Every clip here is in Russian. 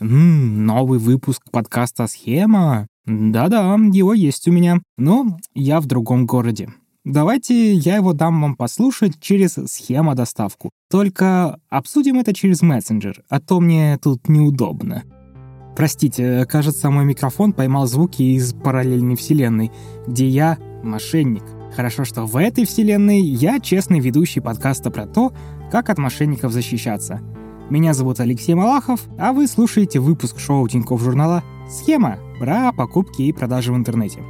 М-м, новый выпуск подкаста «Схема». Да-да, его есть у меня, но я в другом городе. Давайте я его дам вам послушать через схема доставку. Только обсудим это через мессенджер, а то мне тут неудобно. Простите, кажется, мой микрофон поймал звуки из параллельной вселенной, где я мошенник. Хорошо, что в этой вселенной я честный ведущий подкаста про то, как от мошенников защищаться — меня зовут Алексей Малахов, а вы слушаете выпуск шоу Тинькофф журнала «Схема» про покупки и продажи в интернете.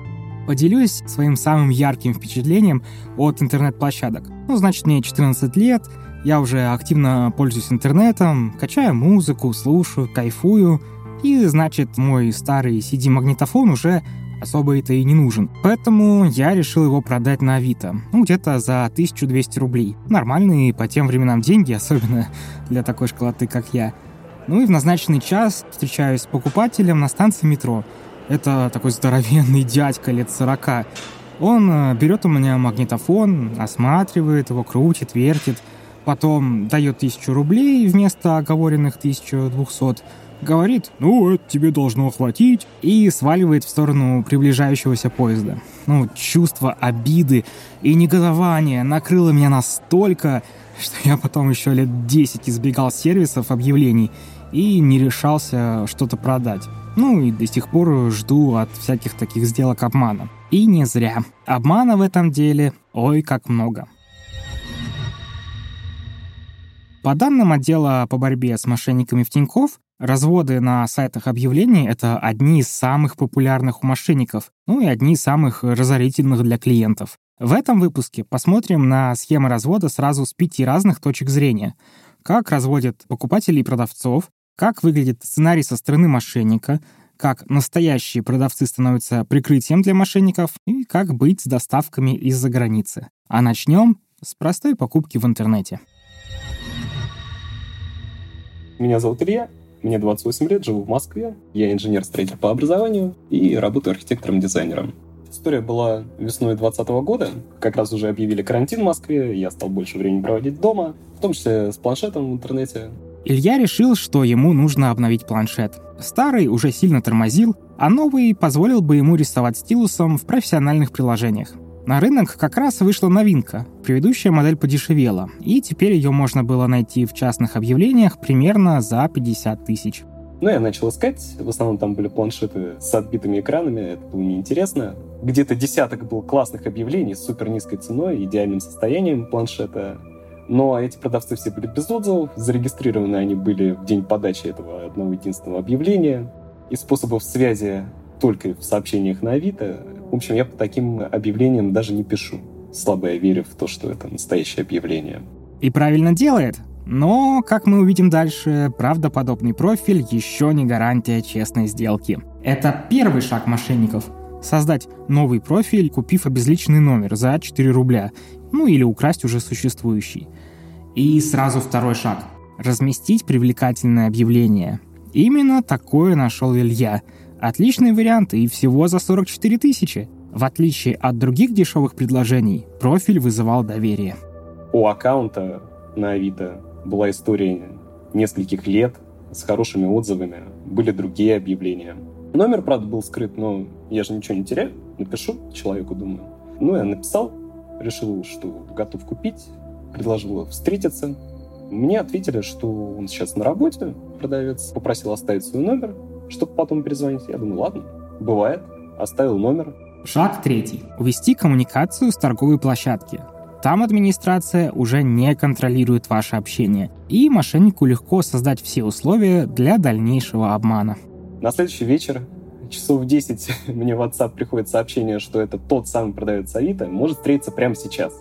Поделюсь своим самым ярким впечатлением от интернет-площадок. Ну, значит, мне 14 лет, я уже активно пользуюсь интернетом, качаю музыку, слушаю, кайфую, и, значит, мой старый CD-магнитофон уже особо это и не нужен. Поэтому я решил его продать на Авито. Ну, где-то за 1200 рублей. Нормальные по тем временам деньги, особенно для такой школоты, как я. Ну и в назначенный час встречаюсь с покупателем на станции метро. Это такой здоровенный дядька лет 40. Он э, берет у меня магнитофон, осматривает его, крутит, вертит, потом дает тысячу рублей вместо оговоренных 1200 говорит, ну, это тебе должно хватить, и сваливает в сторону приближающегося поезда. Ну, чувство обиды и негодования накрыло меня настолько, что я потом еще лет 10 избегал сервисов объявлений и не решался что-то продать. Ну и до сих пор жду от всяких таких сделок обмана. И не зря. Обмана в этом деле ой как много. По данным отдела по борьбе с мошенниками в Тинькофф, разводы на сайтах объявлений — это одни из самых популярных у мошенников, ну и одни из самых разорительных для клиентов. В этом выпуске посмотрим на схемы развода сразу с пяти разных точек зрения. Как разводят покупателей и продавцов, как выглядит сценарий со стороны мошенника, как настоящие продавцы становятся прикрытием для мошенников и как быть с доставками из-за границы. А начнем с простой покупки в интернете. Меня зовут Илья, мне 28 лет, живу в Москве. Я инженер-строитель по образованию и работаю архитектором-дизайнером. История была весной 2020 года. Как раз уже объявили карантин в Москве, я стал больше времени проводить дома, в том числе с планшетом в интернете. Илья решил, что ему нужно обновить планшет. Старый уже сильно тормозил, а новый позволил бы ему рисовать стилусом в профессиональных приложениях. На рынок как раз вышла новинка. Предыдущая модель подешевела, и теперь ее можно было найти в частных объявлениях примерно за 50 тысяч. Ну, я начал искать. В основном там были планшеты с отбитыми экранами. Это было неинтересно. Где-то десяток был классных объявлений с супер низкой ценой, идеальным состоянием планшета. Но эти продавцы все были без отзывов. Зарегистрированы они были в день подачи этого одного единственного объявления. И способов связи только в сообщениях на Авито в общем, я по таким объявлениям даже не пишу, слабо я верю в то, что это настоящее объявление. И правильно делает. Но, как мы увидим дальше, правдоподобный профиль еще не гарантия честной сделки. Это первый шаг мошенников — создать новый профиль, купив обезличенный номер за 4 рубля, ну или украсть уже существующий. И сразу второй шаг — разместить привлекательное объявление. Именно такое нашел Илья — Отличный вариант и всего за 44 тысячи. В отличие от других дешевых предложений, профиль вызывал доверие. У аккаунта на Авито была история нескольких лет с хорошими отзывами. Были другие объявления. Номер, правда, был скрыт, но я же ничего не теряю. Напишу человеку, думаю. Ну, я написал, решил, что готов купить, предложил встретиться. Мне ответили, что он сейчас на работе, продавец, попросил оставить свой номер чтобы потом перезвонить. Я думаю, ладно, бывает. Оставил номер. Шаг третий. Увести коммуникацию с торговой площадки. Там администрация уже не контролирует ваше общение, и мошеннику легко создать все условия для дальнейшего обмана. На следующий вечер, часов в 10, мне в WhatsApp приходит сообщение, что это тот самый продавец Авито, может встретиться прямо сейчас.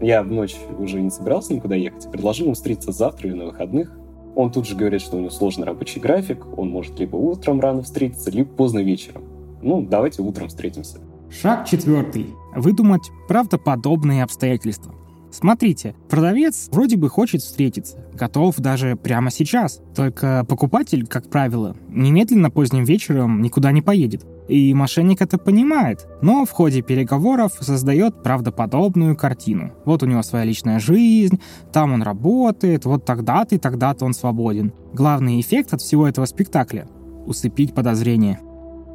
Я в ночь уже не собирался никуда ехать, предложил ему встретиться завтра или на выходных. Он тут же говорит, что у него сложный рабочий график, он может либо утром рано встретиться, либо поздно вечером. Ну, давайте утром встретимся. Шаг четвертый. Выдумать правдоподобные обстоятельства. Смотрите, продавец вроде бы хочет встретиться, готов даже прямо сейчас. Только покупатель, как правило, немедленно поздним вечером никуда не поедет. И мошенник это понимает, но в ходе переговоров создает правдоподобную картину. Вот у него своя личная жизнь, там он работает, вот тогда-то и тогда-то он свободен. Главный эффект от всего этого спектакля усыпить подозрения.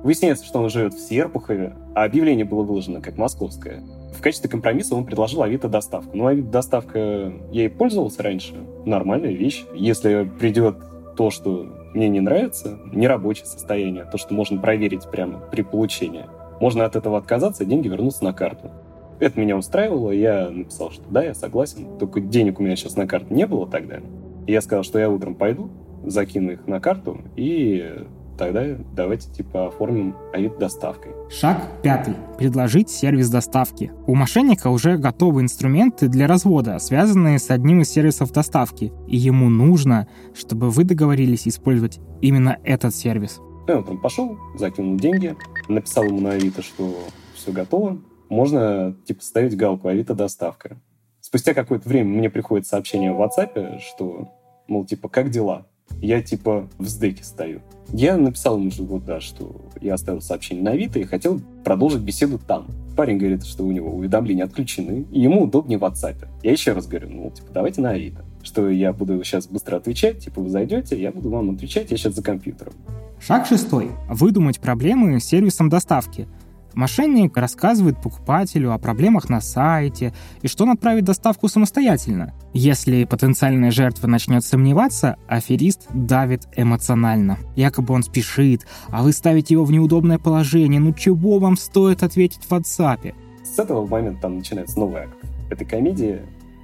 Выясняется, что он живет в Серпухове, а объявление было выложено как московское. В качестве компромисса он предложил Авито доставку. Ну, Авито доставка, я и пользовался раньше. Нормальная вещь. Если придет то, что мне не нравится, нерабочее состояние, то, что можно проверить прямо при получении, можно от этого отказаться, деньги вернутся на карту. Это меня устраивало, я написал, что да, я согласен, только денег у меня сейчас на карту не было тогда. Я сказал, что я утром пойду, закину их на карту, и тогда давайте типа оформим авид доставкой. Шаг пятый. Предложить сервис доставки. У мошенника уже готовы инструменты для развода, связанные с одним из сервисов доставки, и ему нужно, чтобы вы договорились использовать именно этот сервис. Я утром пошел, закинул деньги, написал ему на Авито, что все готово, можно типа ставить галку Авито доставка. Спустя какое-то время мне приходит сообщение в WhatsApp, что, мол, типа, как дела? Я типа в сдеке стою. Я написал ему, что вот да, что я оставил сообщение на Авито и хотел продолжить беседу там. Парень говорит, что у него уведомления отключены, и ему удобнее в WhatsApp. Я еще раз говорю, ну, типа, давайте на Авито. Что я буду сейчас быстро отвечать, типа, вы зайдете, я буду вам отвечать, я сейчас за компьютером. Шаг шестой. Выдумать проблемы сервисом доставки – Мошенник рассказывает покупателю о проблемах на сайте и что он отправит доставку самостоятельно. Если потенциальная жертва начнет сомневаться, аферист давит эмоционально. Якобы он спешит, а вы ставите его в неудобное положение. Ну чего вам стоит ответить в WhatsApp? С этого момента там начинается новый акт. Это комедия,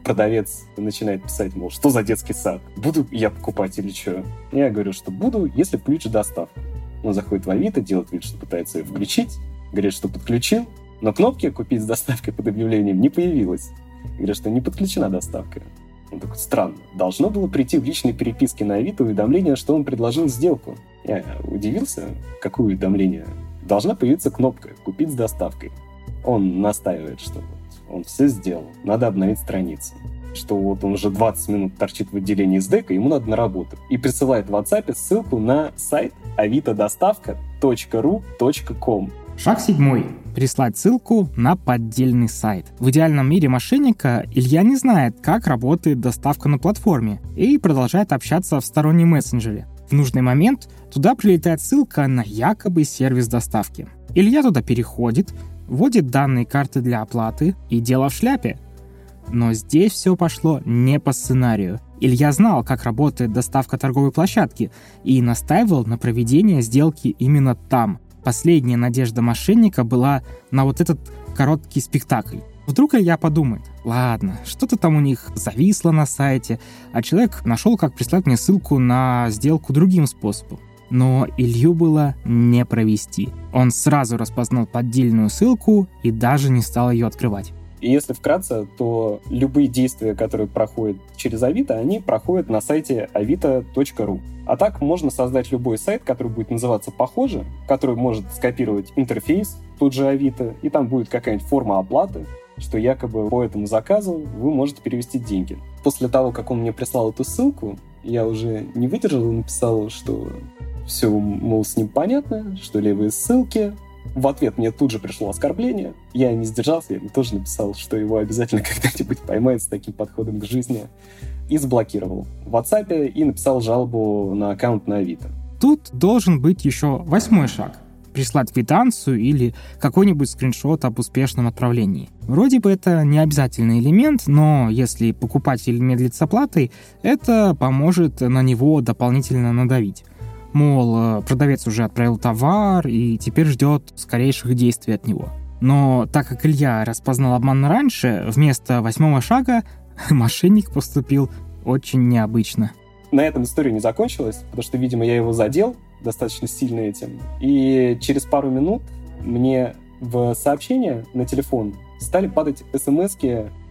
продавец начинает писать, мол, что за детский сад? Буду я покупать или что? Я говорю, что буду, если включу доставку. Он заходит в Авито, делает вид, что пытается ее включить, Говорит, что подключил, но кнопки «Купить с доставкой» под объявлением не появилось. Говорят, что не подключена доставка. Он такой, странно. Должно было прийти в личной переписке на Авито уведомление, что он предложил сделку. Я удивился, какое уведомление. Должна появиться кнопка «Купить с доставкой». Он настаивает, что вот он все сделал, надо обновить страницу. Что вот он уже 20 минут торчит в отделении с дека, ему надо на работу. И присылает в WhatsApp ссылку на сайт avitodostavka.ru.com. Шаг седьмой. Прислать ссылку на поддельный сайт. В идеальном мире мошенника Илья не знает, как работает доставка на платформе и продолжает общаться в стороннем мессенджере. В нужный момент туда прилетает ссылка на якобы сервис доставки. Илья туда переходит, вводит данные карты для оплаты и дело в шляпе. Но здесь все пошло не по сценарию. Илья знал, как работает доставка торговой площадки и настаивал на проведении сделки именно там, последняя надежда мошенника была на вот этот короткий спектакль. Вдруг Илья подумает, ладно, что-то там у них зависло на сайте, а человек нашел, как прислать мне ссылку на сделку другим способом. Но Илью было не провести. Он сразу распознал поддельную ссылку и даже не стал ее открывать. И если вкратце, то любые действия, которые проходят через Авито, они проходят на сайте avito.ru. А так можно создать любой сайт, который будет называться похоже, который может скопировать интерфейс, тут же Авито, и там будет какая-нибудь форма оплаты, что якобы по этому заказу вы можете перевести деньги. После того, как он мне прислал эту ссылку, я уже не выдержал и написал, что все, мол, с ним понятно, что левые ссылки, в ответ мне тут же пришло оскорбление. Я не сдержался, я ему тоже написал, что его обязательно когда-нибудь поймают с таким подходом к жизни. И заблокировал в WhatsApp и написал жалобу на аккаунт на Авито. Тут должен быть еще восьмой шаг прислать квитанцию или какой-нибудь скриншот об успешном отправлении. Вроде бы это не обязательный элемент, но если покупатель медлит с оплатой, это поможет на него дополнительно надавить. Мол, э, продавец уже отправил товар и теперь ждет скорейших действий от него. Но так как Илья распознал обман раньше, вместо восьмого шага мошенник поступил очень необычно. На этом история не закончилась, потому что, видимо, я его задел достаточно сильно этим. И через пару минут мне в сообщение на телефон стали падать смс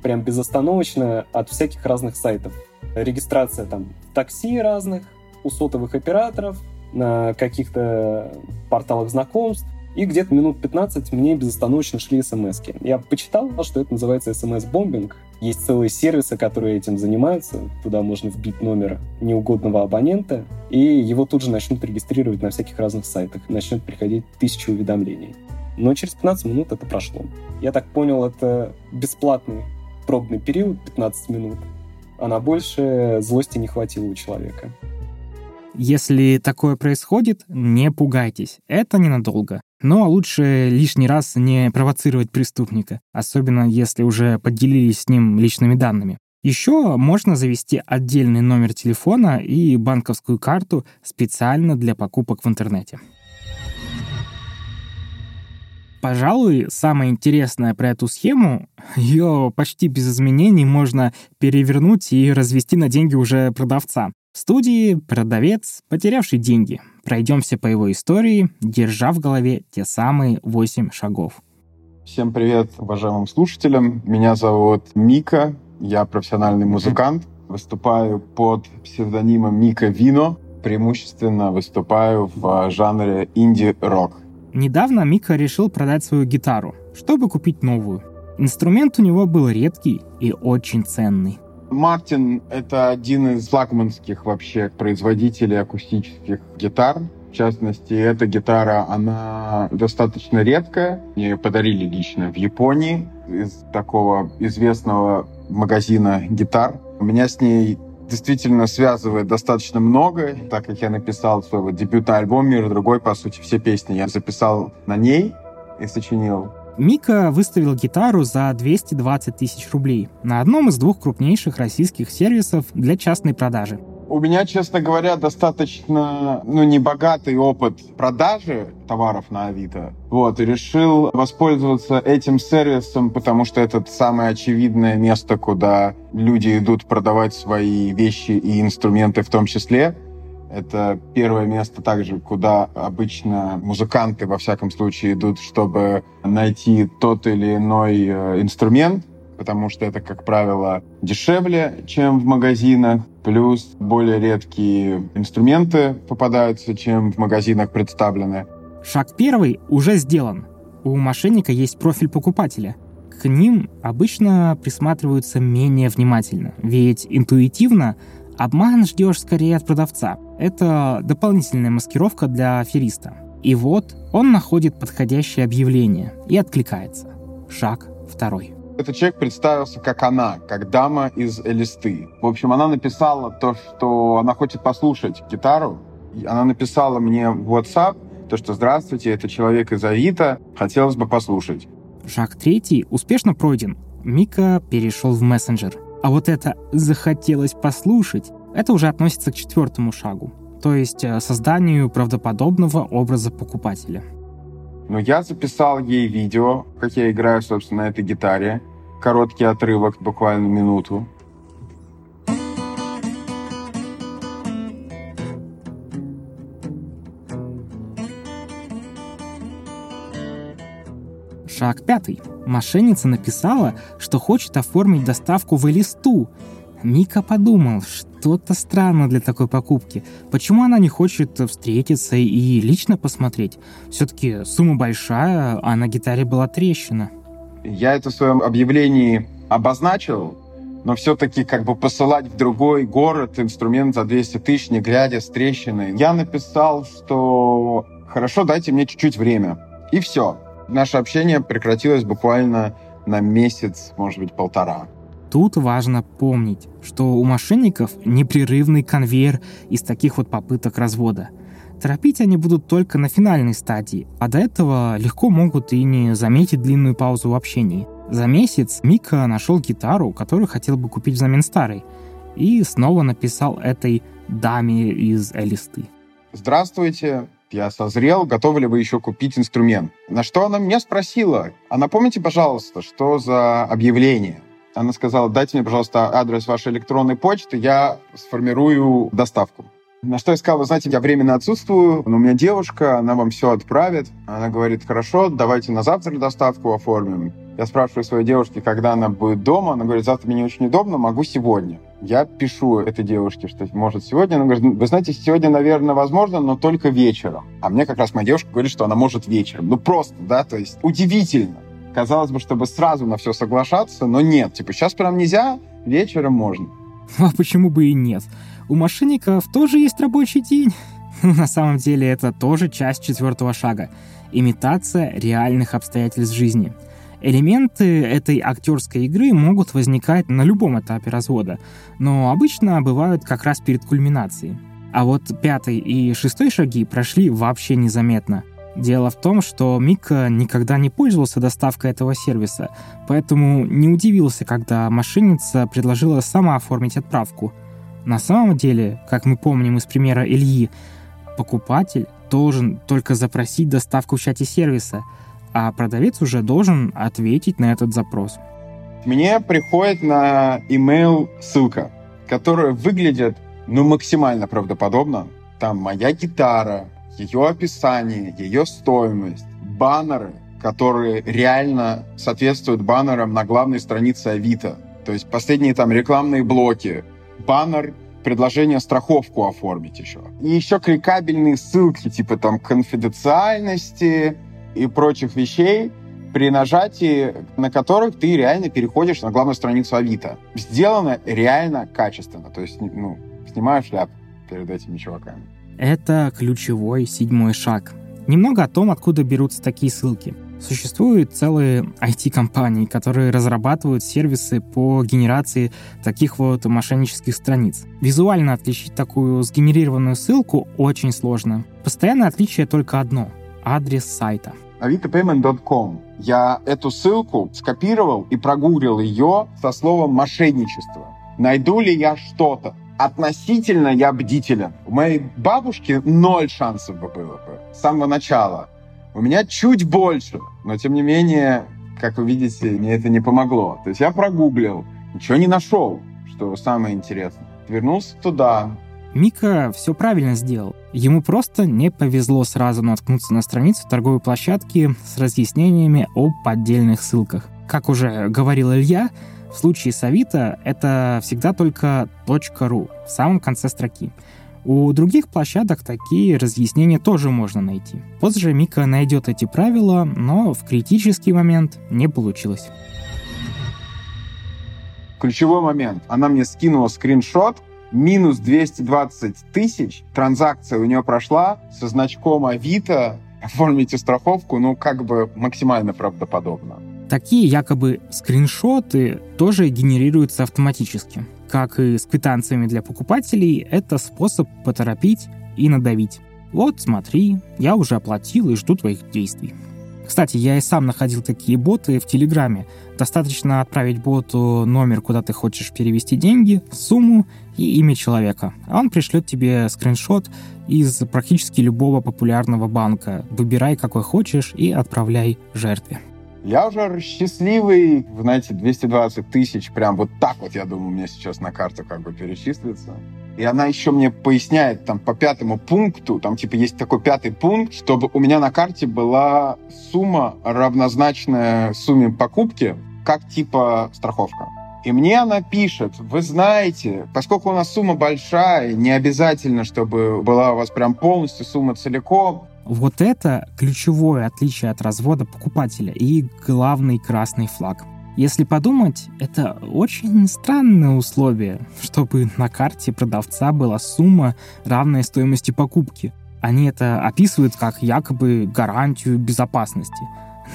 прям безостановочно от всяких разных сайтов. Регистрация там такси разных, у сотовых операторов, на каких-то порталах знакомств, и где-то минут 15 мне безостановочно шли смс -ки. Я почитал, что это называется смс-бомбинг. Есть целые сервисы, которые этим занимаются. Туда можно вбить номер неугодного абонента, и его тут же начнут регистрировать на всяких разных сайтах. Начнет приходить тысячи уведомлений. Но через 15 минут это прошло. Я так понял, это бесплатный пробный период, 15 минут, а на больше злости не хватило у человека. Если такое происходит, не пугайтесь, это ненадолго. Но лучше лишний раз не провоцировать преступника, особенно если уже поделились с ним личными данными. Еще можно завести отдельный номер телефона и банковскую карту специально для покупок в интернете. Пожалуй, самое интересное про эту схему, ее почти без изменений можно перевернуть и развести на деньги уже продавца. В студии продавец, потерявший деньги. Пройдемся по его истории, держа в голове те самые восемь шагов. Всем привет, уважаемым слушателям. Меня зовут Мика, я профессиональный музыкант. Выступаю под псевдонимом Мика Вино. Преимущественно выступаю в жанре инди-рок. Недавно Мика решил продать свою гитару, чтобы купить новую. Инструмент у него был редкий и очень ценный. Мартин — это один из флагманских вообще производителей акустических гитар. В частности, эта гитара, она достаточно редкая. Мне подарили лично в Японии из такого известного магазина гитар. У меня с ней действительно связывает достаточно много, так как я написал свой вот дебютный альбом «Мир другой», по сути, все песни я записал на ней и сочинил. Мика выставил гитару за 220 тысяч рублей на одном из двух крупнейших российских сервисов для частной продажи. У меня, честно говоря, достаточно ну, небогатый опыт продажи товаров на Авито. Вот, и решил воспользоваться этим сервисом, потому что это самое очевидное место, куда люди идут продавать свои вещи и инструменты в том числе. Это первое место также, куда обычно музыканты, во всяком случае, идут, чтобы найти тот или иной э, инструмент, потому что это, как правило, дешевле, чем в магазинах. Плюс более редкие инструменты попадаются, чем в магазинах представлены. Шаг первый уже сделан. У мошенника есть профиль покупателя. К ним обычно присматриваются менее внимательно, ведь интуитивно обман ждешь скорее от продавца. Это дополнительная маскировка для афериста. И вот он находит подходящее объявление и откликается. Шаг второй. Этот человек представился как она, как дама из Элисты. В общем, она написала то, что она хочет послушать гитару. Она написала мне в WhatsApp, то, что «Здравствуйте, это человек из Авито, хотелось бы послушать». Шаг третий успешно пройден. Мика перешел в мессенджер. А вот это «захотелось послушать» — это уже относится к четвертому шагу, то есть э, созданию правдоподобного образа покупателя — но я записал ей видео, как я играю, собственно, на этой гитаре. Короткий отрывок, буквально минуту. Шаг пятый. Мошенница написала, что хочет оформить доставку в Элисту, Мика подумал, что-то странно для такой покупки. Почему она не хочет встретиться и лично посмотреть? Все-таки сумма большая, а на гитаре была трещина. Я это в своем объявлении обозначил, но все-таки как бы посылать в другой город инструмент за 200 тысяч, не глядя с трещиной. Я написал, что хорошо, дайте мне чуть-чуть время. И все. Наше общение прекратилось буквально на месяц, может быть, полтора. Тут важно помнить, что у мошенников непрерывный конвейер из таких вот попыток развода. Торопить они будут только на финальной стадии, а до этого легко могут и не заметить длинную паузу в общении. За месяц Мика нашел гитару, которую хотел бы купить взамен старой, и снова написал этой даме из Элисты. Здравствуйте, я созрел, готовы ли вы еще купить инструмент? На что она меня спросила, а напомните, пожалуйста, что за объявление? Она сказала, дайте мне, пожалуйста, адрес вашей электронной почты, я сформирую доставку. На что я сказал, вы знаете, я временно отсутствую, но у меня девушка, она вам все отправит. Она говорит, хорошо, давайте на завтра доставку оформим. Я спрашиваю своей девушки, когда она будет дома. Она говорит, завтра мне очень удобно, могу сегодня. Я пишу этой девушке, что может сегодня. Она говорит, вы знаете, сегодня, наверное, возможно, но только вечером. А мне как раз моя девушка говорит, что она может вечером. Ну просто, да, то есть удивительно. Казалось бы, чтобы сразу на все соглашаться, но нет. Типа, сейчас прям нельзя, вечером можно. А почему бы и нет? У мошенников тоже есть рабочий день. На самом деле это тоже часть четвертого шага. Имитация реальных обстоятельств жизни. Элементы этой актерской игры могут возникать на любом этапе развода, но обычно бывают как раз перед кульминацией. А вот пятый и шестой шаги прошли вообще незаметно. Дело в том, что Мика никогда не пользовался доставкой этого сервиса, поэтому не удивился, когда мошенница предложила сама оформить отправку. На самом деле, как мы помним из примера Ильи, покупатель должен только запросить доставку в чате сервиса, а продавец уже должен ответить на этот запрос. Мне приходит на email ссылка, которая выглядит ну, максимально правдоподобно. Там моя гитара, ее описание, ее стоимость, баннеры, которые реально соответствуют баннерам на главной странице Авито. То есть последние там рекламные блоки, баннер предложение страховку оформить еще. И еще кликабельные ссылки, типа там конфиденциальности и прочих вещей, при нажатии на которых ты реально переходишь на главную страницу Авито. Сделано реально качественно. То есть, ну, снимаю шляп перед этими чуваками. Это ключевой седьмой шаг. Немного о том, откуда берутся такие ссылки. Существуют целые IT-компании, которые разрабатывают сервисы по генерации таких вот мошеннических страниц. Визуально отличить такую сгенерированную ссылку очень сложно. Постоянное отличие только одно — адрес сайта. avitopayment.com. Я эту ссылку скопировал и прогуглил ее со словом «мошенничество». Найду ли я что-то? Относительно я бдителен. У моей бабушки ноль шансов бы было бы с самого начала. У меня чуть больше, но тем не менее, как вы видите, мне это не помогло. То есть я прогуглил, ничего не нашел, что самое интересное. Вернулся туда. Мика все правильно сделал. Ему просто не повезло сразу наткнуться на страницу торговой площадки с разъяснениями о поддельных ссылках. Как уже говорил Илья, в случае с Авито это всегда только .ru в самом конце строки. У других площадок такие разъяснения тоже можно найти. Позже Мика найдет эти правила, но в критический момент не получилось. Ключевой момент. Она мне скинула скриншот, минус 220 тысяч, транзакция у нее прошла со значком Авито, оформите страховку, ну, как бы максимально правдоподобно. Такие якобы скриншоты тоже генерируются автоматически. Как и с квитанциями для покупателей, это способ поторопить и надавить. Вот, смотри, я уже оплатил и жду твоих действий. Кстати, я и сам находил такие боты в Телеграме. Достаточно отправить боту номер, куда ты хочешь перевести деньги, сумму и имя человека. А он пришлет тебе скриншот из практически любого популярного банка. Выбирай, какой хочешь, и отправляй жертве. Я уже счастливый, знаете, 220 тысяч, прям вот так вот, я думаю, мне сейчас на карту как бы перечислится. И она еще мне поясняет там по пятому пункту, там типа есть такой пятый пункт, чтобы у меня на карте была сумма равнозначная сумме покупки, как типа страховка. И мне она пишет, вы знаете, поскольку у нас сумма большая, не обязательно, чтобы была у вас прям полностью сумма целиком, вот это ключевое отличие от развода покупателя и главный красный флаг. Если подумать, это очень странное условие, чтобы на карте продавца была сумма, равная стоимости покупки. Они это описывают как якобы гарантию безопасности.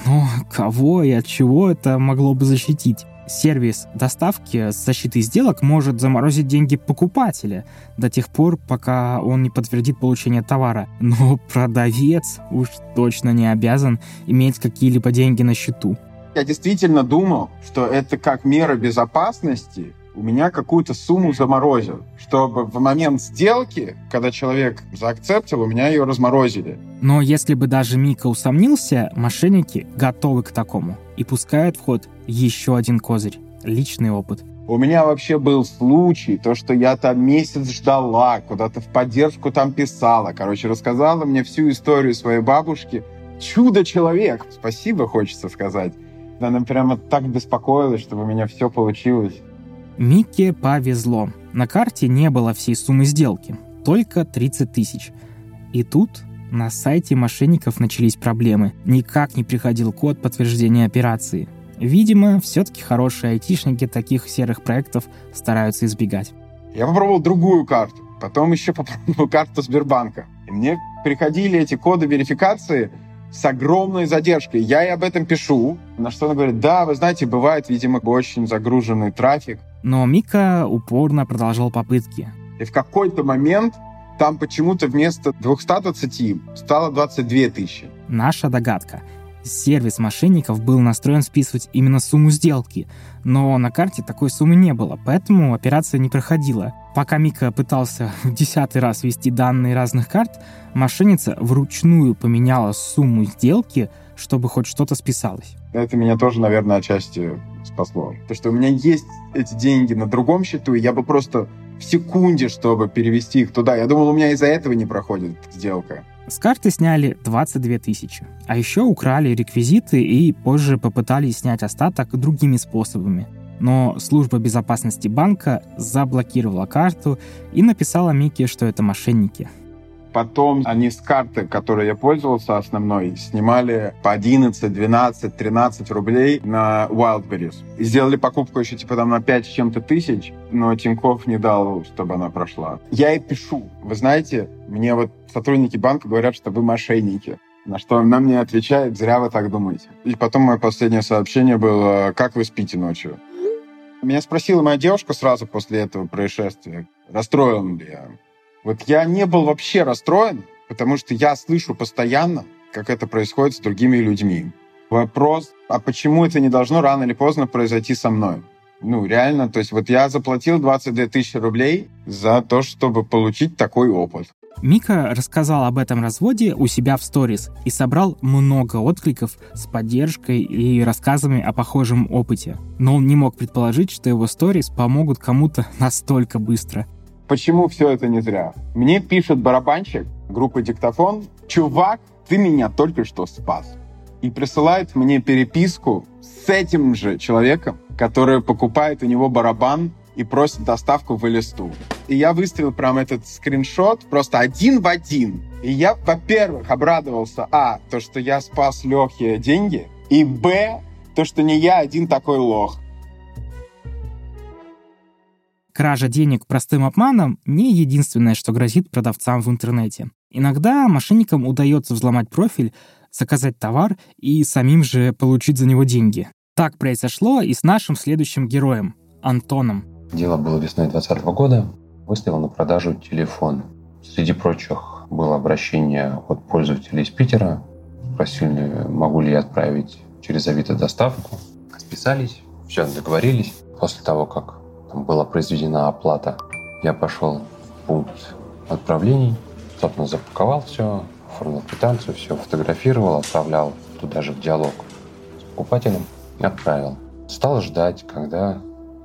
Но кого и от чего это могло бы защитить? Сервис доставки с защитой сделок может заморозить деньги покупателя до тех пор, пока он не подтвердит получение товара. Но продавец уж точно не обязан иметь какие-либо деньги на счету. Я действительно думал, что это как мера безопасности у меня какую-то сумму заморозил, чтобы в момент сделки, когда человек заакцептил, у меня ее разморозили. Но если бы даже Мика усомнился, мошенники готовы к такому и пускают в ход еще один козырь — личный опыт. У меня вообще был случай, то, что я там месяц ждала, куда-то в поддержку там писала. Короче, рассказала мне всю историю своей бабушки. Чудо-человек! Спасибо, хочется сказать. Она прямо так беспокоилась, чтобы у меня все получилось. Микке повезло. На карте не было всей суммы сделки, только 30 тысяч. И тут на сайте мошенников начались проблемы. Никак не приходил код подтверждения операции. Видимо, все-таки хорошие айтишники таких серых проектов стараются избегать. Я попробовал другую карту, потом еще попробовал карту Сбербанка. И мне приходили эти коды верификации с огромной задержкой. Я и об этом пишу, на что она говорит, да, вы знаете, бывает, видимо, очень загруженный трафик, но Мика упорно продолжал попытки. И в какой-то момент там почему-то вместо 220 стало 22 тысячи. Наша догадка. Сервис мошенников был настроен списывать именно сумму сделки, но на карте такой суммы не было, поэтому операция не проходила. Пока Мика пытался в десятый раз ввести данные разных карт, мошенница вручную поменяла сумму сделки, чтобы хоть что-то списалось. Это меня тоже, наверное, отчасти спасло. То, что у меня есть эти деньги на другом счету, и я бы просто в секунде, чтобы перевести их туда. Я думал, у меня из-за этого не проходит сделка. С карты сняли 22 тысячи. А еще украли реквизиты и позже попытались снять остаток другими способами. Но служба безопасности банка заблокировала карту и написала Микки, что это мошенники. Потом они с карты, которой я пользовался основной, снимали по 11, 12, 13 рублей на Wildberries. И сделали покупку еще типа там на 5 с чем-то тысяч, но Тиньков не дал, чтобы она прошла. Я и пишу. Вы знаете, мне вот сотрудники банка говорят, что вы мошенники. На что она мне отвечает, зря вы так думаете. И потом мое последнее сообщение было, как вы спите ночью? Меня спросила моя девушка сразу после этого происшествия, расстроен ли я. Вот я не был вообще расстроен, потому что я слышу постоянно, как это происходит с другими людьми. Вопрос, а почему это не должно рано или поздно произойти со мной? Ну, реально, то есть вот я заплатил 22 тысячи рублей за то, чтобы получить такой опыт. Мика рассказал об этом разводе у себя в сторис и собрал много откликов с поддержкой и рассказами о похожем опыте. Но он не мог предположить, что его сторис помогут кому-то настолько быстро. Почему все это не зря? Мне пишет барабанщик группы «Диктофон», «Чувак, ты меня только что спас». И присылает мне переписку с этим же человеком, который покупает у него барабан и просит доставку в листу. И я выставил прям этот скриншот просто один в один. И я, во-первых, обрадовался, а, то, что я спас Лехе деньги, и, б, то, что не я один такой лох. Кража денег простым обманом не единственное, что грозит продавцам в интернете. Иногда мошенникам удается взломать профиль, заказать товар и самим же получить за него деньги. Так произошло и с нашим следующим героем — Антоном. Дело было весной 2020 года. Выставил на продажу телефон. Среди прочих было обращение от пользователей из Питера. Просили, могу ли я отправить через Авито доставку. Списались, все, договорились. После того, как была произведена оплата, я пошел в пункт отправлений, собственно, запаковал все, оформил квитанцию, все фотографировал, отправлял туда же в диалог с покупателем и отправил. Стал ждать, когда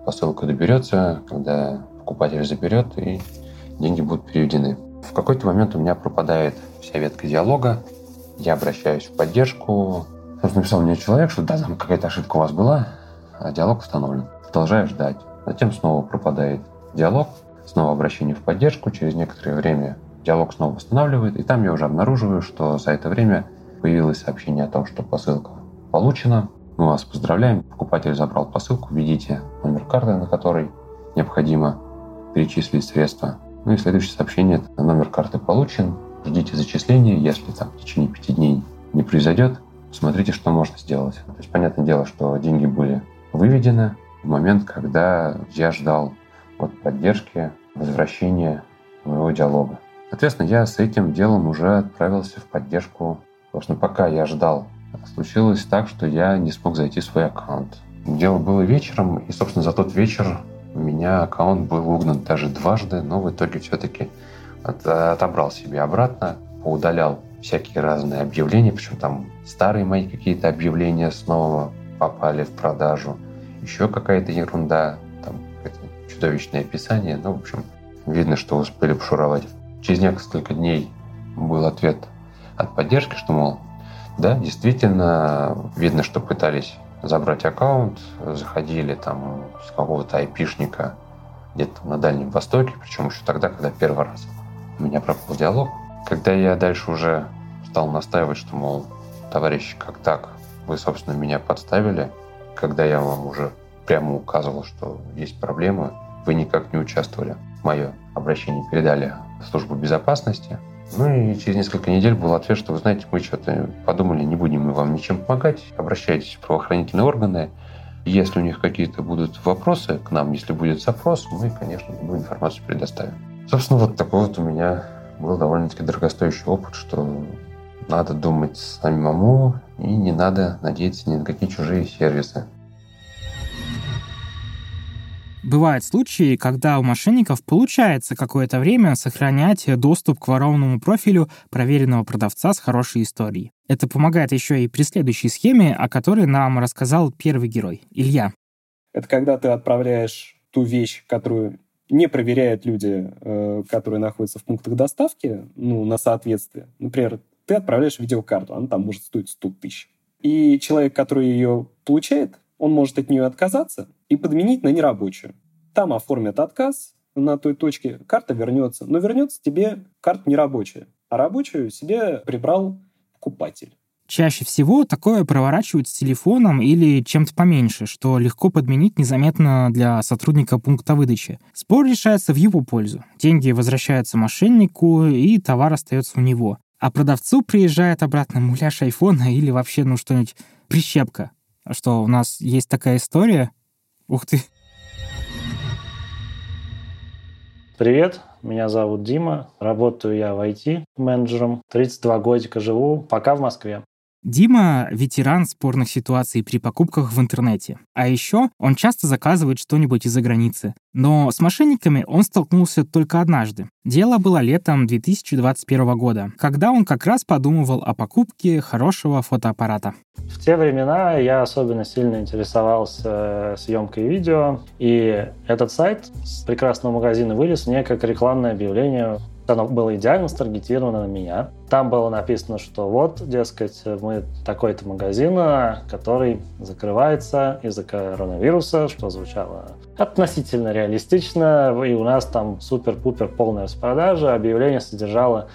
посылка доберется, когда покупатель заберет и деньги будут переведены. В какой-то момент у меня пропадает вся ветка диалога, я обращаюсь в поддержку. Написал мне человек, что да, там какая-то ошибка у вас была, а диалог установлен. Продолжаю ждать. Затем снова пропадает диалог, снова обращение в поддержку. Через некоторое время диалог снова восстанавливает, и там я уже обнаруживаю, что за это время появилось сообщение о том, что посылка получена. Мы вас поздравляем. Покупатель забрал посылку. Введите номер карты, на которой необходимо перечислить средства. Ну и следующее сообщение. Номер карты получен. Ждите зачисления. Если там в течение пяти дней не произойдет, смотрите, что можно сделать. То есть, понятное дело, что деньги были выведены, момент, когда я ждал вот поддержки, возвращения моего диалога. Соответственно, я с этим делом уже отправился в поддержку. Собственно, пока я ждал, случилось так, что я не смог зайти в свой аккаунт. Дело было вечером, и, собственно, за тот вечер у меня аккаунт был угнан даже дважды, но в итоге все-таки от, отобрал себе обратно, поудалял всякие разные объявления, причем там старые мои какие-то объявления снова попали в продажу еще какая-то ерунда, там какое-то чудовищное описание. Ну, в общем, видно, что успели пошуровать. Через несколько дней был ответ от поддержки, что, мол, да, действительно, видно, что пытались забрать аккаунт, заходили там с какого-то айпишника где-то на Дальнем Востоке, причем еще тогда, когда первый раз у меня пропал диалог. Когда я дальше уже стал настаивать, что, мол, товарищи, как так, вы, собственно, меня подставили, когда я вам уже прямо указывал, что есть проблемы, вы никак не участвовали. Мое обращение передали в службу безопасности. Ну и через несколько недель был ответ, что вы знаете, мы что-то подумали, не будем мы вам ничем помогать, обращайтесь в правоохранительные органы. Если у них какие-то будут вопросы к нам, если будет запрос, мы, конечно, любую информацию предоставим. Собственно, вот такой вот у меня был довольно-таки дорогостоящий опыт, что надо думать самому и не надо надеяться ни на какие чужие сервисы. Бывают случаи, когда у мошенников получается какое-то время сохранять доступ к ворованному профилю проверенного продавца с хорошей историей. Это помогает еще и при следующей схеме, о которой нам рассказал первый герой, Илья. Это когда ты отправляешь ту вещь, которую не проверяют люди, э, которые находятся в пунктах доставки, ну, на соответствие. Например, ты отправляешь видеокарту, она там может стоить 100 тысяч. И человек, который ее получает, он может от нее отказаться и подменить на нерабочую. Там оформят отказ на той точке, карта вернется. Но вернется тебе карта нерабочая, а рабочую себе прибрал покупатель. Чаще всего такое проворачивают с телефоном или чем-то поменьше, что легко подменить незаметно для сотрудника пункта выдачи. Спор решается в его пользу. Деньги возвращаются мошеннику, и товар остается у него. А продавцу приезжает обратно муляж айфона или вообще, ну, что-нибудь прищепка. А что, у нас есть такая история? Ух ты. Привет, меня зовут Дима, работаю я в IT менеджером, 32 годика живу, пока в Москве. Дима — ветеран спорных ситуаций при покупках в интернете. А еще он часто заказывает что-нибудь из-за границы. Но с мошенниками он столкнулся только однажды. Дело было летом 2021 года, когда он как раз подумывал о покупке хорошего фотоаппарата. В те времена я особенно сильно интересовался съемкой видео, и этот сайт с прекрасного магазина вылез мне как рекламное объявление оно было идеально старгетировано на меня. Там было написано, что вот, дескать, мы такой-то магазин, который закрывается из-за коронавируса, что звучало относительно реалистично, и у нас там супер-пупер полная распродажа. Объявление содержало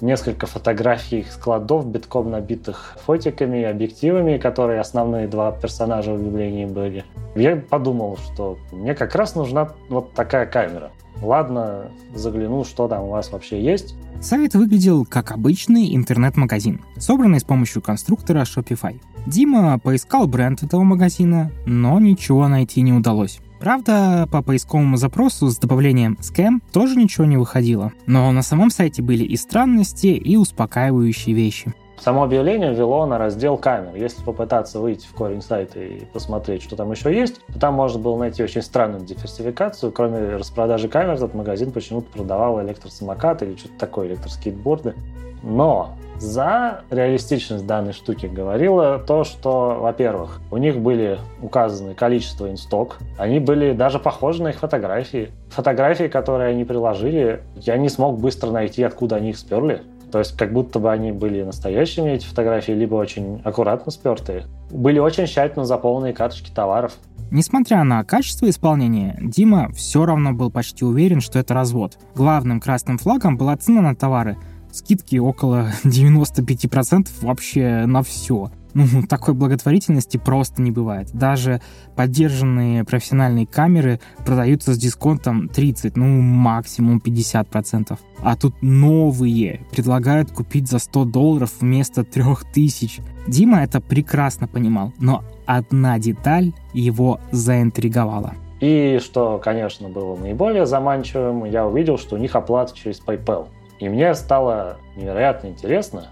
несколько фотографий складов, битком набитых фотиками и объективами, которые основные два персонажа в объявлении были. Я подумал, что мне как раз нужна вот такая камера. Ладно, загляну, что там у вас вообще есть. Сайт выглядел как обычный интернет-магазин, собранный с помощью конструктора Shopify. Дима поискал бренд этого магазина, но ничего найти не удалось. Правда, по поисковому запросу с добавлением «скэм» тоже ничего не выходило, но на самом сайте были и странности, и успокаивающие вещи. Само объявление вело на раздел камер. Если попытаться выйти в корень сайта и посмотреть, что там еще есть, то там можно было найти очень странную диверсификацию. Кроме распродажи камер, этот магазин почему-то продавал электросамокаты или что-то такое, электроскейтборды. Но за реалистичность данной штуки говорило то, что, во-первых, у них были указаны количество инсток, они были даже похожи на их фотографии. Фотографии, которые они приложили, я не смог быстро найти, откуда они их сперли. То есть как будто бы они были настоящими, эти фотографии, либо очень аккуратно спертые. Были очень тщательно заполненные карточки товаров. Несмотря на качество исполнения, Дима все равно был почти уверен, что это развод. Главным красным флагом была цена на товары. Скидки около 95% вообще на все. Ну, такой благотворительности просто не бывает. Даже поддержанные профессиональные камеры продаются с дисконтом 30, ну, максимум 50%. А тут новые предлагают купить за 100 долларов вместо 3000. Дима это прекрасно понимал, но одна деталь его заинтриговала. И что, конечно, было наиболее заманчивым, я увидел, что у них оплата через PayPal. И мне стало невероятно интересно,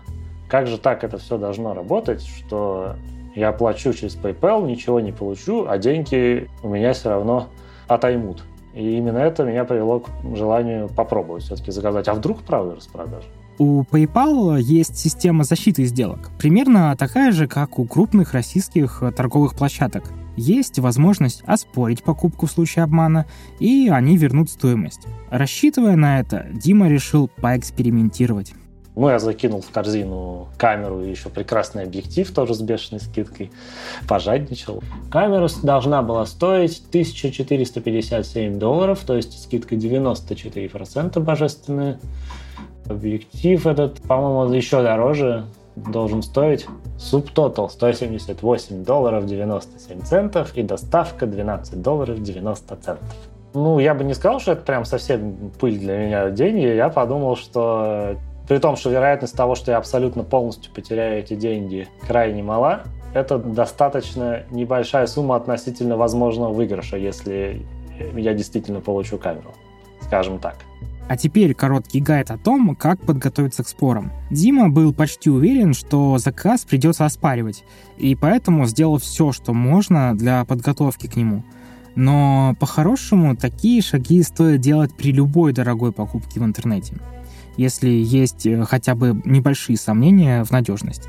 как же так это все должно работать, что я плачу через PayPal, ничего не получу, а деньги у меня все равно отоймут. И именно это меня привело к желанию попробовать все-таки заказать. А вдруг правда распродажа? У PayPal есть система защиты сделок, примерно такая же, как у крупных российских торговых площадок. Есть возможность оспорить покупку в случае обмана, и они вернут стоимость. Рассчитывая на это, Дима решил поэкспериментировать. Ну, я закинул в корзину камеру и еще прекрасный объектив, тоже с бешеной скидкой. Пожадничал. Камера должна была стоить 1457 долларов, то есть скидка 94% божественная. Объектив этот, по-моему, еще дороже должен стоить. Субтотал 178 долларов 97 центов и доставка 12 долларов 90 центов. Ну, я бы не сказал, что это прям совсем пыль для меня деньги. Я подумал, что при том, что вероятность того, что я абсолютно полностью потеряю эти деньги, крайне мала, это достаточно небольшая сумма относительно возможного выигрыша, если я действительно получу камеру, скажем так. А теперь короткий гайд о том, как подготовиться к спорам. Дима был почти уверен, что заказ придется оспаривать, и поэтому сделал все, что можно для подготовки к нему. Но по-хорошему такие шаги стоит делать при любой дорогой покупке в интернете, если есть э, хотя бы небольшие сомнения в надежности.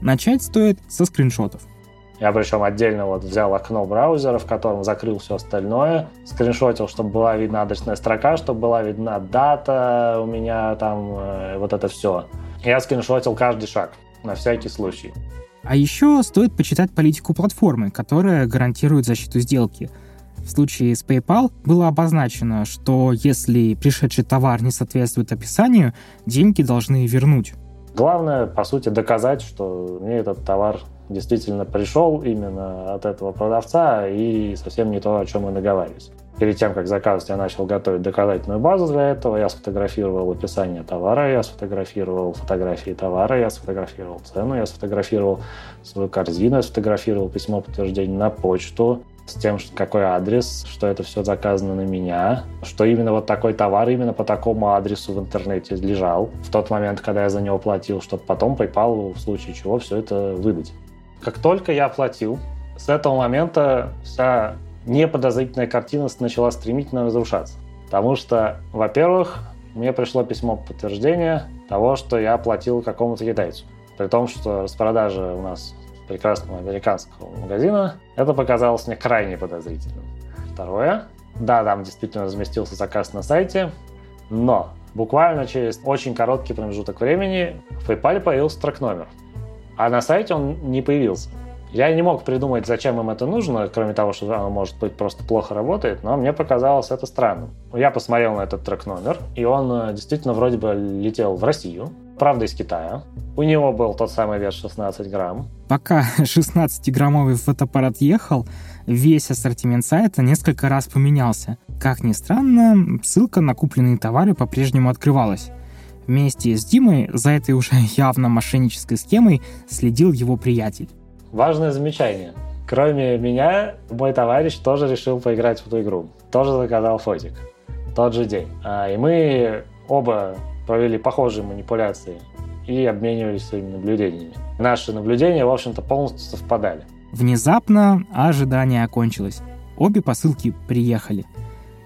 Начать стоит со скриншотов – я причем отдельно вот взял окно браузера, в котором закрыл все остальное, скриншотил, чтобы была видна адресная строка, чтобы была видна дата у меня там, э, вот это все. Я скриншотил каждый шаг, на всякий случай. А еще стоит почитать политику платформы, которая гарантирует защиту сделки. В случае с PayPal было обозначено, что если пришедший товар не соответствует описанию, деньги должны вернуть. Главное, по сути, доказать, что мне этот товар действительно пришел именно от этого продавца и совсем не то, о чем мы договаривались. Перед тем, как заказывать, я начал готовить доказательную базу для этого. Я сфотографировал описание товара, я сфотографировал фотографии товара, я сфотографировал цену, я сфотографировал свою корзину, я сфотографировал письмо подтверждения на почту с тем, что какой адрес, что это все заказано на меня, что именно вот такой товар именно по такому адресу в интернете лежал в тот момент, когда я за него платил, чтобы потом PayPal в случае чего все это выдать. Как только я оплатил, с этого момента вся неподозрительная картина начала стремительно разрушаться. Потому что, во-первых, мне пришло письмо подтверждения того, что я оплатил какому-то китайцу. При том, что распродажа у нас прекрасного американского магазина, это показалось мне крайне подозрительным. Второе, да, там действительно разместился заказ на сайте, но буквально через очень короткий промежуток времени в PayPal появился трек-номер. А на сайте он не появился. Я не мог придумать, зачем им это нужно, кроме того, что оно, может быть, просто плохо работает, но мне показалось это странным. Я посмотрел на этот трек-номер, и он э, действительно вроде бы летел в Россию, правда, из Китая. У него был тот самый вес 16 грамм. Пока 16-граммовый фотоаппарат ехал, весь ассортимент сайта несколько раз поменялся. Как ни странно, ссылка на купленные товары по-прежнему открывалась. Вместе с Димой за этой уже явно мошеннической схемой следил его приятель. Важное замечание. Кроме меня, мой товарищ тоже решил поиграть в эту игру. Тоже заказал фотик. Тот же день. А, и мы оба провели похожие манипуляции и обменивались своими наблюдениями. Наши наблюдения, в общем-то, полностью совпадали. Внезапно ожидание окончилось. Обе посылки приехали.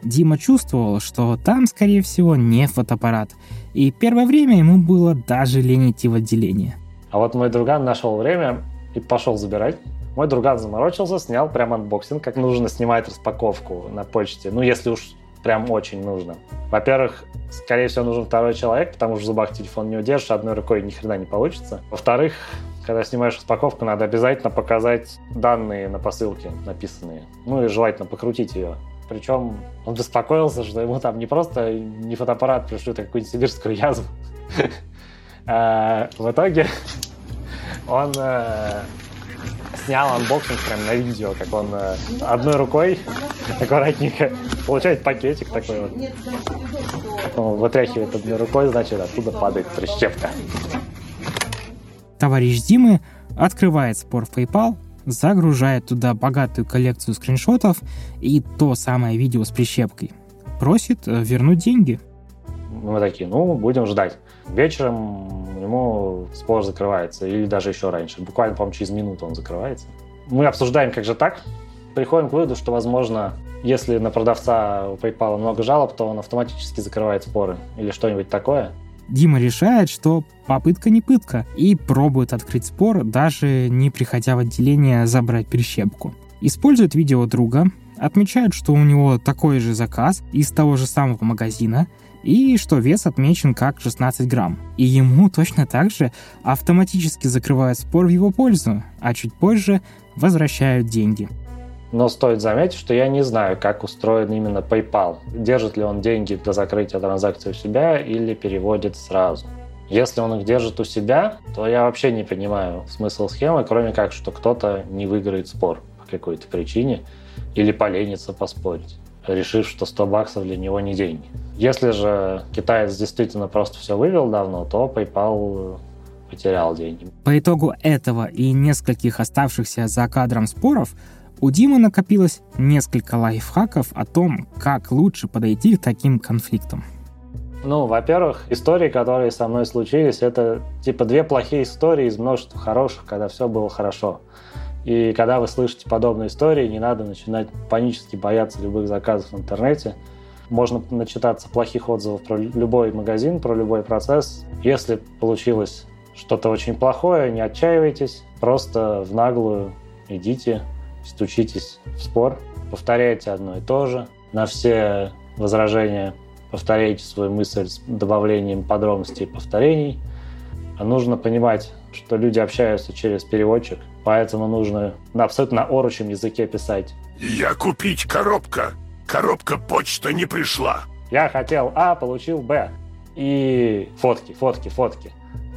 Дима чувствовал, что там, скорее всего, не фотоаппарат, и первое время ему было даже лень идти в отделение. А вот мой друган нашел время и пошел забирать. Мой друган заморочился, снял прям unboxing, как нужно снимать распаковку на почте. Ну, если уж прям очень нужно. Во-первых, скорее всего, нужен второй человек, потому что в зубах телефон не удержишь, одной рукой ни хрена не получится. Во-вторых, когда снимаешь распаковку, надо обязательно показать данные на посылке написанные. Ну и желательно покрутить ее. Причем он беспокоился, что ему там не просто не фотоаппарат пришлют, а какую-нибудь сибирскую язву. А, в итоге он э, снял unboxing прям на видео, как он э, одной рукой аккуратненько получает пакетик такой вот. Он вытряхивает одной рукой, значит, оттуда падает прищепка. Товарищ Димы открывает спор в PayPal, загружает туда богатую коллекцию скриншотов и то самое видео с прищепкой. Просит э, вернуть деньги. Мы такие, ну, будем ждать. Вечером ему спор закрывается, или даже еще раньше. Буквально, по-моему, через минуту он закрывается. Мы обсуждаем, как же так. Приходим к выводу, что, возможно, если на продавца у PayPal много жалоб, то он автоматически закрывает споры или что-нибудь такое. Дима решает, что попытка не пытка, и пробует открыть спор, даже не приходя в отделение забрать прищепку. Использует видео друга, отмечает, что у него такой же заказ из того же самого магазина, и что вес отмечен как 16 грамм. И ему точно так же автоматически закрывают спор в его пользу, а чуть позже возвращают деньги. Но стоит заметить, что я не знаю, как устроен именно PayPal. Держит ли он деньги для закрытия транзакции у себя или переводит сразу. Если он их держит у себя, то я вообще не понимаю смысл схемы, кроме как, что кто-то не выиграет спор по какой-то причине или поленится поспорить, решив, что 100 баксов для него не деньги. Если же китаец действительно просто все вывел давно, то PayPal потерял деньги. По итогу этого и нескольких оставшихся за кадром споров у Димы накопилось несколько лайфхаков о том, как лучше подойти к таким конфликтам. Ну, во-первых, истории, которые со мной случились, это типа две плохие истории из множества хороших, когда все было хорошо. И когда вы слышите подобные истории, не надо начинать панически бояться любых заказов в интернете. Можно начитаться плохих отзывов про любой магазин, про любой процесс. Если получилось что-то очень плохое, не отчаивайтесь, просто в наглую идите, стучитесь в спор, повторяйте одно и то же. На все возражения повторяйте свою мысль с добавлением подробностей и повторений. А нужно понимать, что люди общаются через переводчик, поэтому нужно на абсолютно оручем языке писать. Я купить коробка. Коробка почта не пришла. Я хотел А, получил Б. И фотки, фотки, фотки.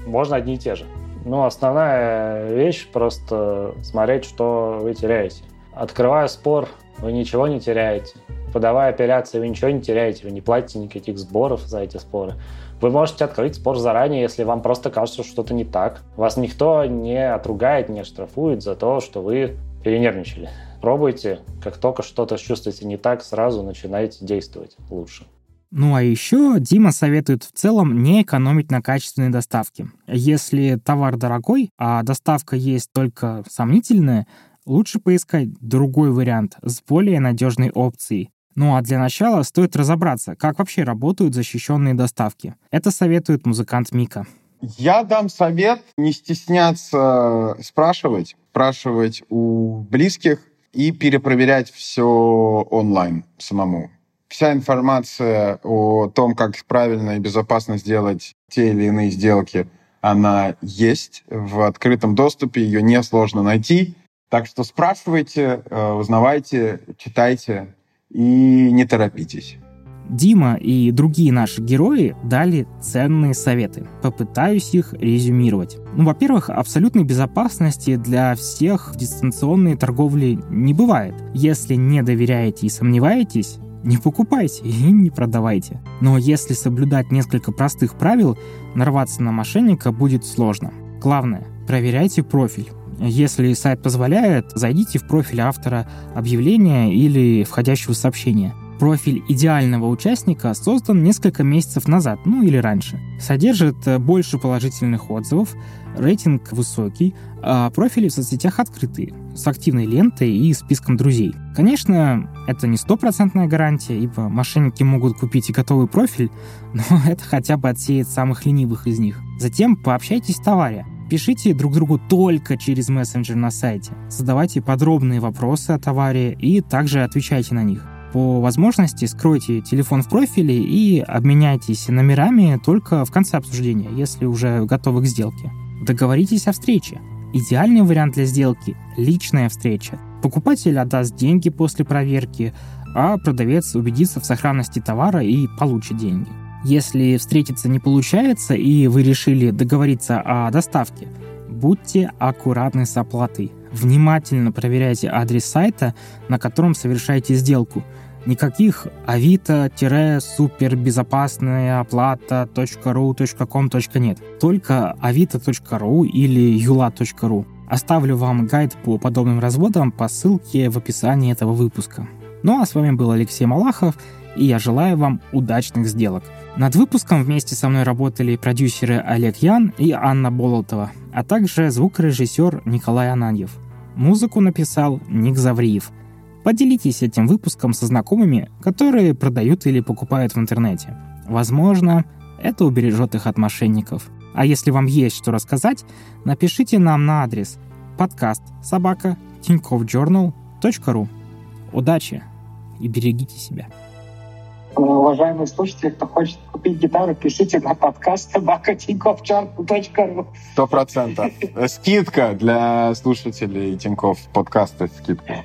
Можно одни и те же. Но основная вещь просто смотреть, что вы теряете. Открывая спор, вы ничего не теряете. Подавая апелляции, вы ничего не теряете. Вы не платите никаких сборов за эти споры. Вы можете открыть спор заранее, если вам просто кажется, что что-то не так. Вас никто не отругает, не штрафует за то, что вы перенервничали. Пробуйте, как только что-то чувствуете не так, сразу начинайте действовать лучше. Ну а еще Дима советует в целом не экономить на качественной доставке. Если товар дорогой, а доставка есть только сомнительная, лучше поискать другой вариант с более надежной опцией. Ну а для начала стоит разобраться, как вообще работают защищенные доставки. Это советует музыкант Мика. Я дам совет не стесняться спрашивать, спрашивать у близких и перепроверять все онлайн самому. Вся информация о том, как правильно и безопасно сделать те или иные сделки, она есть в открытом доступе, ее несложно найти. Так что спрашивайте, э, узнавайте, читайте и не торопитесь. Дима и другие наши герои дали ценные советы. Попытаюсь их резюмировать. Ну, во-первых, абсолютной безопасности для всех в дистанционной торговле не бывает. Если не доверяете и сомневаетесь, не покупайте и не продавайте. Но если соблюдать несколько простых правил, нарваться на мошенника будет сложно. Главное, проверяйте профиль. Если сайт позволяет, зайдите в профиль автора объявления или входящего сообщения. Профиль идеального участника создан несколько месяцев назад, ну или раньше. Содержит э, больше положительных отзывов, рейтинг высокий, а профили в соцсетях открытые, с активной лентой и списком друзей. Конечно, это не стопроцентная гарантия, ибо мошенники могут купить и готовый профиль, но это хотя бы отсеет самых ленивых из них. Затем пообщайтесь в товаре. Пишите друг другу только через мессенджер на сайте. Задавайте подробные вопросы о товаре и также отвечайте на них. По возможности скройте телефон в профиле и обменяйтесь номерами только в конце обсуждения, если уже готовы к сделке. Договоритесь о встрече. Идеальный вариант для сделки – личная встреча. Покупатель отдаст деньги после проверки, а продавец убедится в сохранности товара и получит деньги. Если встретиться не получается и вы решили договориться о доставке, будьте аккуратны с оплатой. Внимательно проверяйте адрес сайта, на котором совершаете сделку – Никаких авито-супербезопасная оплата.ру.ком. нет. Только авито.ру или юла.ру. Оставлю вам гайд по подобным разводам по ссылке в описании этого выпуска. Ну а с вами был Алексей Малахов, и я желаю вам удачных сделок. Над выпуском вместе со мной работали продюсеры Олег Ян и Анна Болотова, а также звукорежиссер Николай Ананьев. Музыку написал Ник Завриев – Поделитесь этим выпуском со знакомыми, которые продают или покупают в интернете. Возможно, это убережет их от мошенников. А если вам есть что рассказать, напишите нам на адрес подкаст собака tinkovjournal.ru. Удачи и берегите себя. Уважаемые слушатели, кто хочет купить гитару, пишите на подкаст собака.tinkovjournal.ru Сто процентов. Скидка для слушателей Тинькофф подкаста. Скидка.